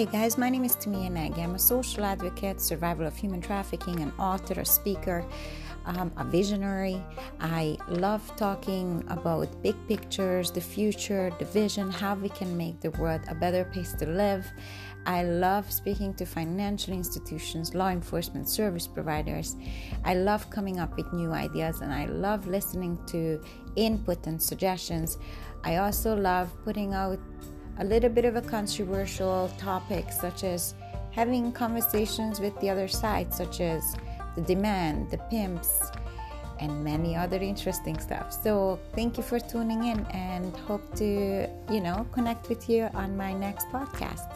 Hey guys, my name is Timea Nagy. I'm a social advocate, survivor of human trafficking, an author, a speaker, um, a visionary. I love talking about big pictures, the future, the vision, how we can make the world a better place to live. I love speaking to financial institutions, law enforcement service providers. I love coming up with new ideas and I love listening to input and suggestions. I also love putting out a little bit of a controversial topic, such as having conversations with the other side, such as the demand, the pimps, and many other interesting stuff. So thank you for tuning in and hope to, you know, connect with you on my next podcast.